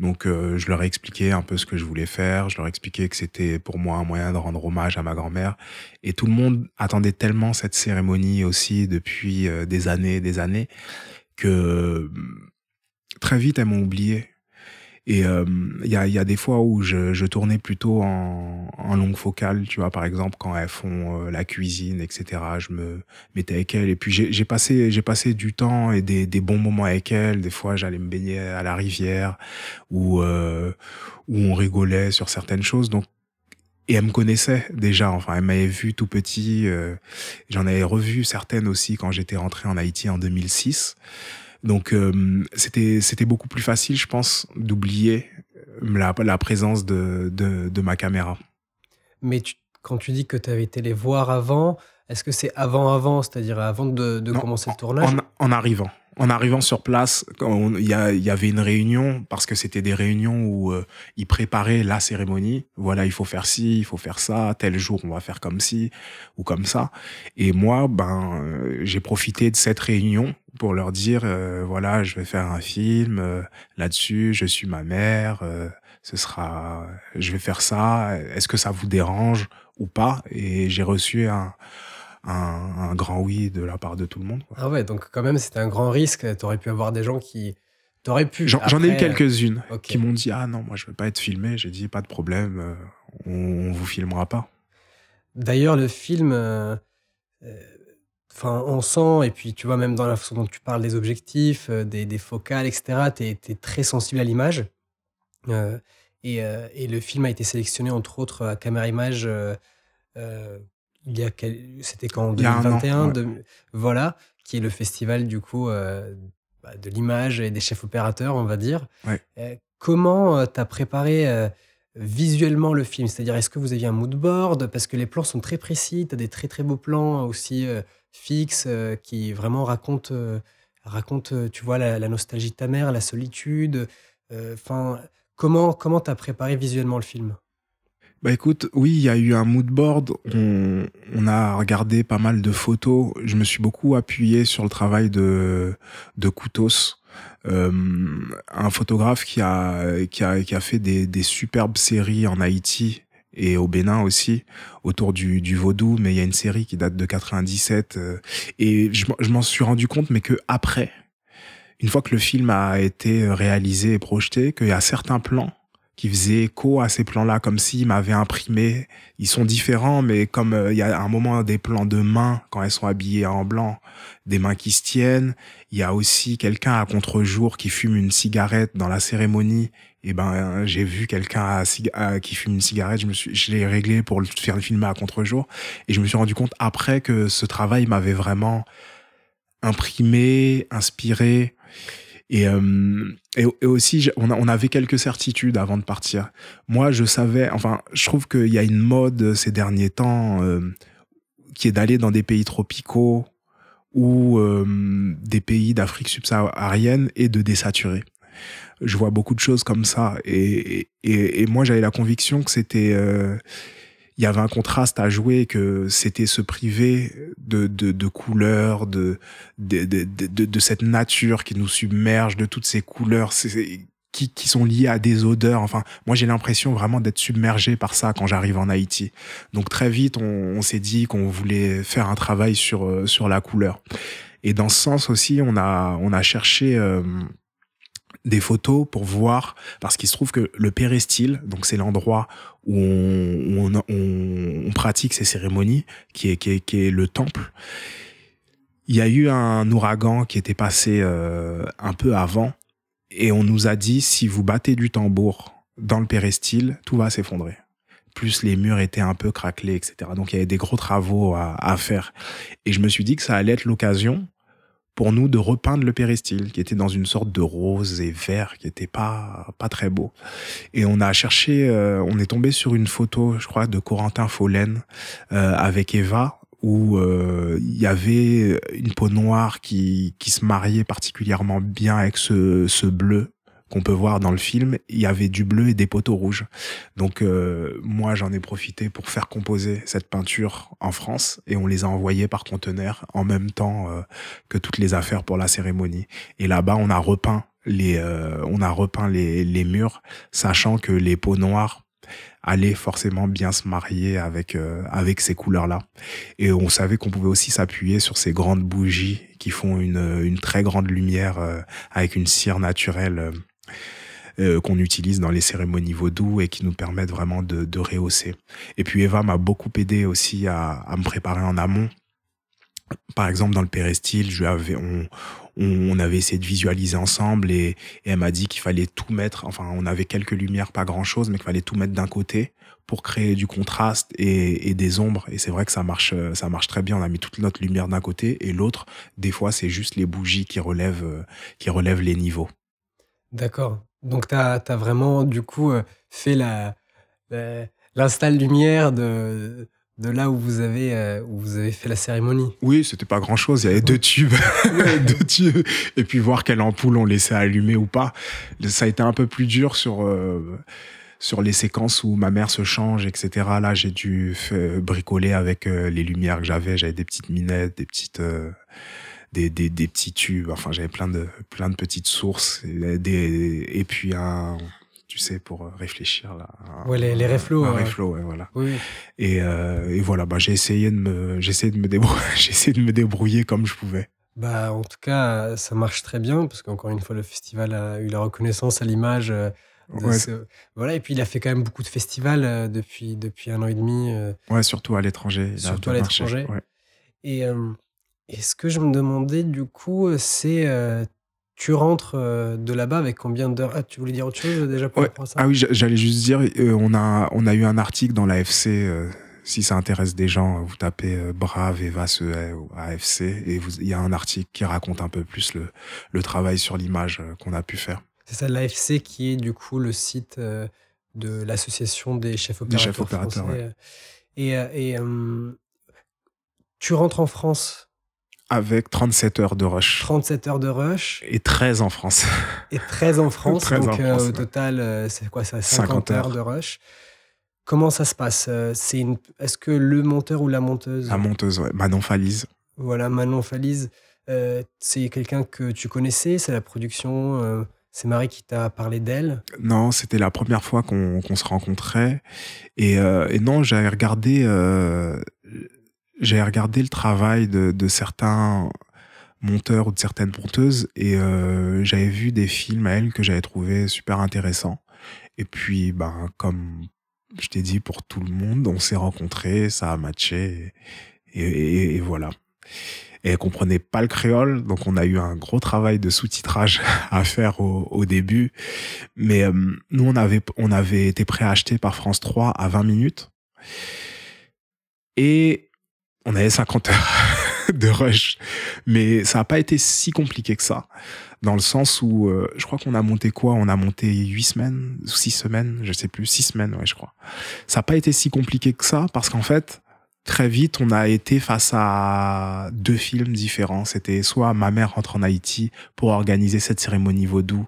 Donc euh, je leur ai expliqué un peu ce que je voulais faire, je leur ai expliqué que c'était pour moi un moyen de rendre hommage à ma grand-mère. Et tout le monde attendait tellement cette cérémonie aussi depuis euh, des années, des années, que très vite elles m'ont oublié. Et euh, il y, a, y, a, des fois où je, je tournais plutôt en, en, longue focale, tu vois, par exemple quand elles font euh, la cuisine, etc. Je me mettais avec elles et puis j'ai passé passé du temps et des, des, bons moments avec elles. Des fois, j'allais me baigner à la rivière ou euh, où on rigolait sur certaines choses. Donc et elle me connaissait déjà, enfin elle m'avait vu tout petit. Euh, J'en avais revu certaines aussi quand j'étais rentré en Haïti en 2006. Donc euh, c'était c'était beaucoup plus facile, je pense, d'oublier euh, la, la présence de, de, de ma caméra. Mais tu, quand tu dis que tu avais été les voir avant, est-ce que c'est avant avant, c'est-à-dire avant de, de commencer le tournage? en, en, arrivant en arrivant sur place, il y, y, avait une réunion parce que c'était des réunions où euh, ils préparaient la cérémonie. Voilà, il faut faire ci, il faut faire ça. Tel jour, on va faire comme ci ou comme ça. Et moi, ben, euh, j'ai profité de cette réunion pour leur dire, euh, voilà, je vais faire un film là-dessus. Je suis ma mère. ce sera, je vais faire ça. Est-ce que ça vous dérange ou pas? Et j'ai reçu un un, grand oui de la part de tout le monde. Ah ouais, donc quand même, c'était un grand risque. Tu aurais pu avoir des gens qui. T'aurais pu. J'en ai eu quelques-unes qui m'ont dit Ah non, moi je veux pas être filmé. J'ai dit Pas de problème, euh, on, vous filmera pas. D'ailleurs, le film. Euh, euh, enfin, on sent, et puis tu vois, même dans la façon dont tu parles des objectifs, des, des, focales, etc., tu es, très sensible à l'image. Et, et, le film a été sélectionné, entre autres, à Caméra Image il y a c'était quand en 2021 voilà qui est le festival du coup euh, bah, de l'image et des chefs opérateurs on va dire. Euh, comment euh, tu as préparé visuellement le film? C'est-à-dire est-ce que vous aviez un mood board? Parce que les plans sont très précis tu as des très très beaux plans aussi fixes qui vraiment racontent racontent tu vois la, la, nostalgie de ta mère la solitude enfin comment comment tu as préparé visuellement le film? Bah écoute, oui, il y a eu un mood board. On, on, a regardé pas mal de photos. Je me suis beaucoup appuyé sur le travail de de Koutos, euh, un photographe qui a qui a qui a fait des, des superbes séries en Haïti et au Bénin aussi autour du, du vaudou. Mais il y a une série qui date de 97 euh, et je, je m'en suis rendu compte, mais que après, une fois que le film a été réalisé et projeté, qu'il y a certains plans qui faisait écho à ces plans-là, comme s'ils m'avaient imprimé. Ils sont différents, mais comme euh, il y a un moment des plans de mains quand elles sont habillées en blanc, des mains qui se tiennent. Il y a aussi quelqu'un à contre-jour qui fume une cigarette dans la cérémonie. Et ben, j'ai vu quelqu'un qui fume une cigarette. Je me suis, je l'ai réglé pour le faire filmer à contre-jour. Et je me suis rendu compte après que ce travail m'avait vraiment imprimé, inspiré. Et, euh, et, aussi, on, avait quelques certitudes avant de partir. Moi, je savais, enfin, je trouve qu'il y a une mode ces derniers temps euh, qui est d'aller dans des pays tropicaux ou euh, des pays d'Afrique subsaharienne et de désaturer. Je vois beaucoup de choses comme ça. Et, et, et moi, j'avais la conviction que c'était... Il y avait un contraste à jouer que c'était se priver de, de, de couleurs, de de, de, de, de, cette nature qui nous submerge, de toutes ces couleurs qui, qui sont liées à des odeurs. Enfin, moi, j'ai l'impression vraiment d'être submergé par ça quand j'arrive en Haïti. Donc, très vite, on, on s'est dit qu'on voulait faire un travail sur, euh, sur la couleur. Et dans ce sens aussi, on a, on a cherché... Euh, des photos pour voir, parce qu'il se trouve que le péristyle, donc c'est l'endroit où on, pratique ces cérémonies, qui est, le temple. Il y a eu un ouragan qui était passé euh, un peu avant, et on nous a dit, si vous battez du tambour dans le péristyle, tout va s'effondrer. Plus les murs étaient un peu craquelés, etc. Donc il y avait des gros travaux à faire. Et je me suis dit que ça allait être l'occasion pour nous de repeindre le péristyle, qui était dans une sorte de rose et vert, qui était pas pas très beau. Et on a cherché, euh, on est tombé sur une photo, je crois, de Corentin Follen euh, avec Eva, où euh, il y avait une peau noire qui qui se mariait particulièrement bien avec ce ce bleu qu'on peut voir dans le film, il y avait du bleu et des poteaux rouges. Donc euh, moi j'en ai profité pour faire composer cette peinture en France et on les a envoyés par conteneur en même temps euh, que toutes les affaires pour la cérémonie. Et là-bas on a repeint les euh, on a repeint les, les murs, sachant que les peaux noires allaient forcément bien se marier avec avec ces couleurs là et on savait qu'on pouvait aussi s'appuyer sur ces grandes bougies qui font une une très grande lumière avec une cire naturelle euh, qu'on utilise dans les cérémonies vaudou et qui nous permettent vraiment de, de rehausser. Et puis Eva m'a beaucoup aidé aussi à, à, me préparer en amont. Par exemple, dans le péristyle, je avais, on, on, avait essayé de visualiser ensemble et, et elle m'a dit qu'il fallait tout mettre. Enfin, on avait quelques lumières, pas grand chose, mais qu'il fallait tout mettre d'un côté pour créer du contraste et, et des ombres. Et c'est vrai que ça marche, ça marche très bien. On a mis toute notre lumière d'un côté et l'autre, des fois, c'est juste les bougies qui relèvent, qui relèvent les niveaux. D'accord. Donc tu as, vraiment du coup euh, fait la, l'install lumière de, de là où vous avez euh, où vous avez fait la cérémonie. Oui, c'était pas grand chose. Il y avait deux tubes, deux tubes, et puis voir quelle ampoule on laissait allumer ou pas. Ça a été un peu plus dur sur euh, sur les séquences où ma mère se change, etc. Là, j'ai dû bricoler avec les lumières que j'avais. J'avais des petites minettes, des petites des, des, des petits tubes. Enfin, j'avais plein de, plein de petites sources et, des, et puis un, tu sais, pour réfléchir là. ouais, les, les reflots. Un, ouais, voilà. Oui. Et, euh, et voilà, bah, j'ai essayé de me, j'ai essayé de me débrouiller, j'ai essayé de me débrouiller comme je pouvais. Bah, en tout cas, ça marche très bien parce qu'encore une fois, le festival a eu la reconnaissance à l'image. Euh, ouais. Voilà, et puis il a fait quand même beaucoup de festivals euh, depuis, depuis un an et demi. Ouais, surtout à l'étranger. Surtout à l'étranger. Ouais. Et et ce que je me demandais du coup, c'est euh, tu rentres euh, de là-bas avec combien d'heures? Ah, Tu voulais dire autre chose déjà pour ça? Ah oui, j'allais juste dire, euh, on, a, on a eu un article dans l'AFC. si ça intéresse des gens, vous tapez Brave, Eva e ou AFC et il y a un article qui raconte un peu plus le, le travail sur l'image qu'on a pu faire. C'est ça, l'AFC qui est du coup le site de l'association des chefs opérateurs. Des chefs opérateurs, Et, et tu rentres en France avec 37 heures de rush. 37 heures de rush. Et 13 en France. Et 13 en France. donc euh, au total, euh, c'est quoi ça 50, heures. de rush. Comment ça se passe euh, C'est une... Est-ce que le monteur ou la monteuse? La monteuse, ouais. Manon Falise. Voilà, Manon Falise. c'est quelqu'un que tu connaissais C'est la production c'est Marie qui t'a parlé d'elle? Non, c'était la première fois qu'on se rencontrait. Et, et non, j'avais regardé j'ai regardé le travail de, de, certains monteurs ou de certaines monteuses et euh, j'avais vu des films à elles que j'avais trouvé super intéressants. Et puis, ben, comme je t'ai dit pour tout le monde, on s'est rencontrés, ça a matché et, et, et, voilà. Et elle comprenait pas le créole, donc on a eu un gros travail de sous-titrage à faire au, au début. Mais euh, nous, on avait, on avait été préacheté par France 3 à 20 minutes. Et on avait 50 heures de rush, mais ça n'a pas été si compliqué que ça, dans le sens où euh, je crois qu'on a monté quoi? On a monté 8 semaines, 6 semaines, je sais plus, 6 semaines, ouais, je crois. Ça n'a pas été si compliqué que ça, parce qu'en fait, très vite, on a été face à deux films différents. C'était soit ma mère rentre en Haïti pour organiser cette cérémonie vaudou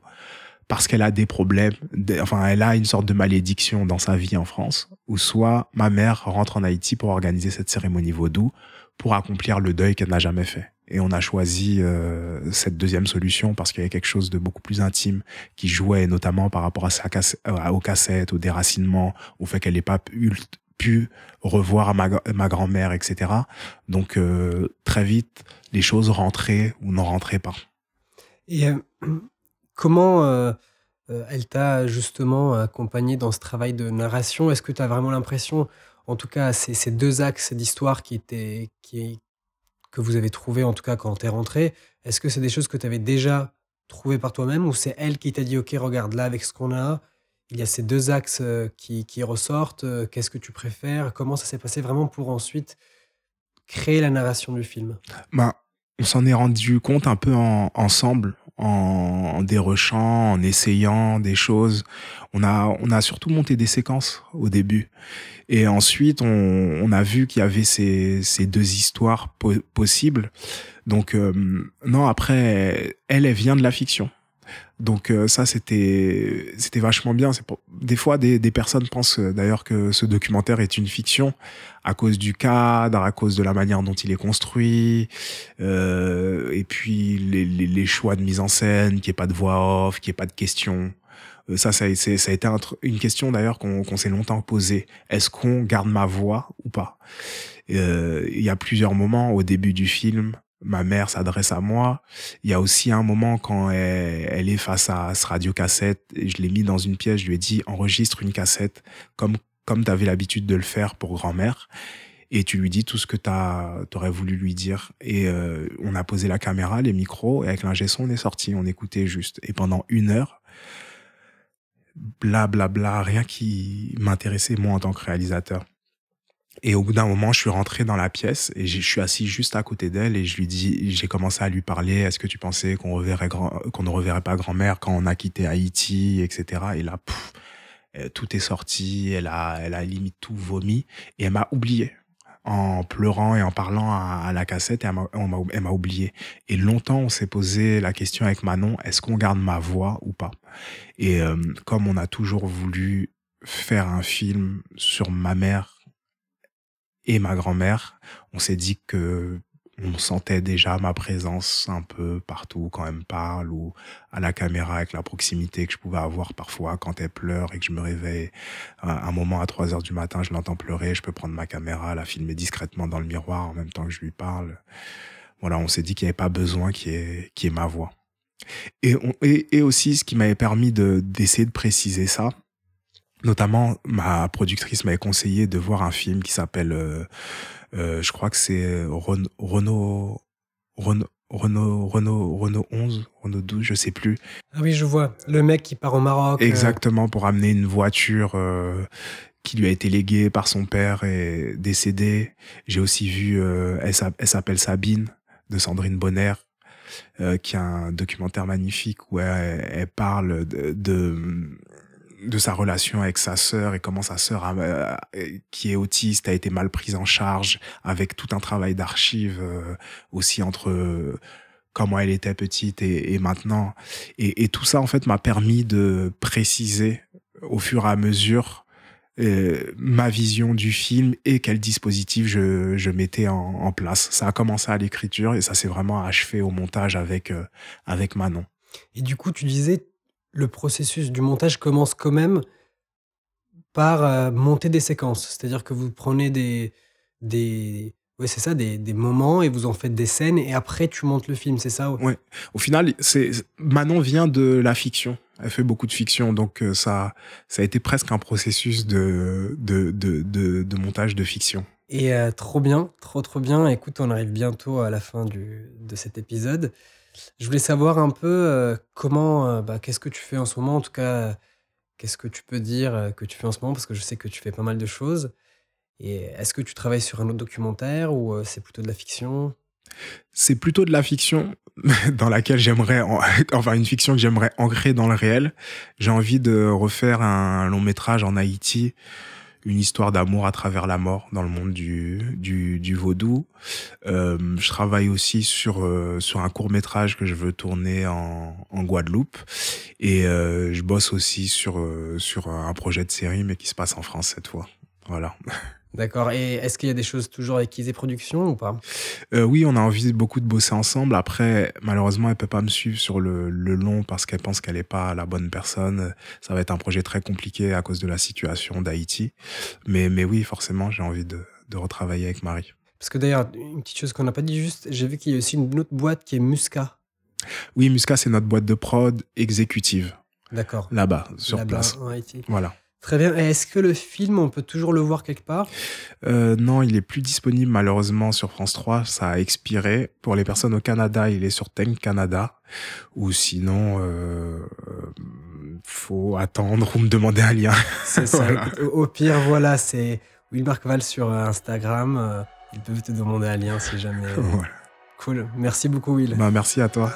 parce qu'elle a des problèmes, enfin elle a une sorte de malédiction dans sa vie en France, ou soit ma mère rentre en Haïti pour organiser cette cérémonie vaudou pour accomplir le deuil qu'elle n'a jamais fait. Et on a choisi euh, cette deuxième solution parce qu'il y avait quelque chose de beaucoup plus intime qui jouait, notamment par rapport à sa cassette, euh, aux cassettes, au déracinement, au fait qu'elle n'ait pas pu, revoir ma, ma grand-mère, etc. Donc euh, très vite, les choses rentraient ou n'en rentraient pas. Et comment elle t'a justement accompagné dans ce travail de narration? Est-ce que tu as vraiment l'impression, en tout cas, ces, ces deux axes d'histoire qui étaient, qui, que vous avez trouvé en tout cas quand tu es rentré, est-ce que c'est des choses que tu avais déjà trouvées par toi-même ou c'est elle qui t'a dit OK, regarde là avec ce qu'on a, il y a ces deux axes euh, qui, ressortent, euh, qu'est-ce que tu préfères? Comment ça s'est passé vraiment pour ensuite créer la narration du film? Bah, On s'en est rendu compte un peu ensemble en, dérochant, en essayant des choses. On a, on a surtout monté des séquences au début. Et ensuite, on, on a vu qu'il y avait ces, ces deux histoires possibles. Donc, euh, non, après, elle, elle vient de la fiction. Donc euh, ça c'était c'était vachement bien. Des fois des, des personnes pensent euh, d'ailleurs que ce documentaire est une fiction à cause du cadre, à cause de la manière dont il est construit, euh, et puis les, les, les, choix de mise en scène, qu'il n'y ait pas de voix off, qu'il n'y ait pas de questions. Euh, ça, ça, ça a été une question d'ailleurs qu'on qu'on s'est longtemps posée. Est-ce qu'on garde ma voix ou pas? Euh, Il y a plusieurs moments au début du film ma mère s'adresse à moi. Il y a aussi un moment quand elle, est face à ce radio cassette, et je l'ai mis dans une pièce, je lui ai dit enregistre une cassette comme comme tu avais l'habitude de le faire pour grand-mère et tu lui dis tout ce que tu aurais voulu lui dire et euh, on a posé la caméra, les micros et avec l'ingé on est sorti, on écoutait juste et pendant une heure bla bla bla, rien qui m'intéressait moi en tant que réalisateur. Et au bout d'un moment, je suis rentré dans la pièce et je suis assis juste à côté d'elle et je lui dis, j'ai commencé à lui parler. Est-ce que tu pensais qu'on reverrait qu'on ne reverrait pas grand-mère quand on a quitté Haïti, etc. Et là, euh, tout est sorti. Elle a, elle a limite tout vomi et elle m'a oublié en pleurant et en parlant à, la cassette. Et elle m'a oublié. Et longtemps, on s'est posé la question avec Manon est-ce qu'on garde ma voix ou pas? Et euh, comme on a toujours voulu faire un film sur ma mère et ma grand-mère, on s'est dit que on sentait déjà ma présence un peu partout quand elle me parle ou à la caméra avec la proximité que je pouvais avoir parfois quand elle pleure et que je me réveille un moment à 3 heures du matin, je l'entends pleurer, je peux prendre ma caméra, la filmer discrètement dans le miroir en même temps que je lui parle. Voilà, on s'est dit qu'il n'y avait pas besoin qu'il y ait, ait ma voix. Et, et, et aussi, ce qui m'avait permis de d'essayer de préciser ça, Notamment, ma productrice m'avait conseillé de voir un film qui s'appelle, euh, euh, je crois que c'est Renault, Renault, Renault, Renault, Renault, Renault 11, Renault 12, je sais plus. Ah oui, je vois. Le mec qui part au Maroc. Euh. Exactement, pour amener une voiture euh, qui lui a été léguée par son père et décédée. J'ai aussi vu, euh, elle s'appelle Sabine, de Sandrine Bonner. Euh, qui a un documentaire magnifique où elle, elle parle de, de de sa relation avec sa sœur et comment sa sœur euh, qui est autiste a été mal prise en charge avec tout un travail d'archives euh, aussi entre euh, comment elle était petite et, maintenant et, tout ça en fait m'a permis de préciser au fur et à mesure ma vision du film et quel dispositif je, je mettais en, en place. Ça a commencé à l'écriture et ça s'est vraiment achevé au montage avec, avec Manon. Et du coup, tu disais, le processus du montage commence quand même par euh, monter des séquences. C'est-à-dire que vous prenez des, des, ouais, c'est ça, des, des, moments et vous en faites des scènes et après tu montes le film, c'est ça Ouais? Au final, c'est Manon vient de la fiction. Elle fait beaucoup de fiction, donc euh, ça, ça a été presque un processus de, de, de, de, montage de fiction. Et euh, trop bien, trop trop bien. Écoute, on arrive bientôt à la fin du, de cet épisode. Je voulais savoir un peu euh, comment, euh, bah, qu'est-ce que tu fais en ce moment, en tout cas, qu'est-ce que tu peux dire euh, que tu fais en ce moment, parce que je sais que tu fais pas mal de choses. Et est-ce que tu travailles sur un autre documentaire ou c'est plutôt de la fiction? C'est plutôt de la fiction dans laquelle j'aimerais, enfin une fiction que j'aimerais ancrer dans le réel. J'ai envie de refaire un long métrage en Haïti une histoire d'amour à travers la mort dans le monde du, du, du vaudou. Euh, je travaille aussi sur, euh, sur un court métrage que je veux tourner en, en Guadeloupe. Et euh, je bosse aussi sur, euh, sur un projet de série, mais qui se passe en France cette fois. Voilà. D'accord. Et est-ce qu'il y a des choses toujours avec Isée Productions ou pas? Euh, oui, on a envie beaucoup de bosser ensemble. Après, malheureusement, elle peut pas me suivre sur le, le long parce qu'elle pense qu'elle est pas la bonne personne. Ça va être un projet très compliqué à cause de la situation d'Haïti. Mais, mais oui, forcément, j'ai envie de, de retravailler avec Marie. Parce que d'ailleurs, une petite chose qu'on n'a pas dit juste, j'ai vu qu'il y a aussi une autre boîte qui est Musca. Oui, Musca, c'est notre boîte de prod exécutive D'accord. là-bas, sur Là-bas, place. en Haïti. Voilà. Très bien. Est-ce que le film, on peut toujours le voir quelque part? Euh, non, il est plus disponible malheureusement sur France 3. Ça a expiré. Pour les personnes au Canada, il est sur Ten Canada. Ou sinon, euh, euh, faut attendre ou me demander un lien. C'est ça. Voilà. Au, pire, voilà, c'est Wilmark Val sur Instagram. Ils peuvent te demander un lien si jamais. voilà. Cool. Merci beaucoup, Will. Bah, merci à toi.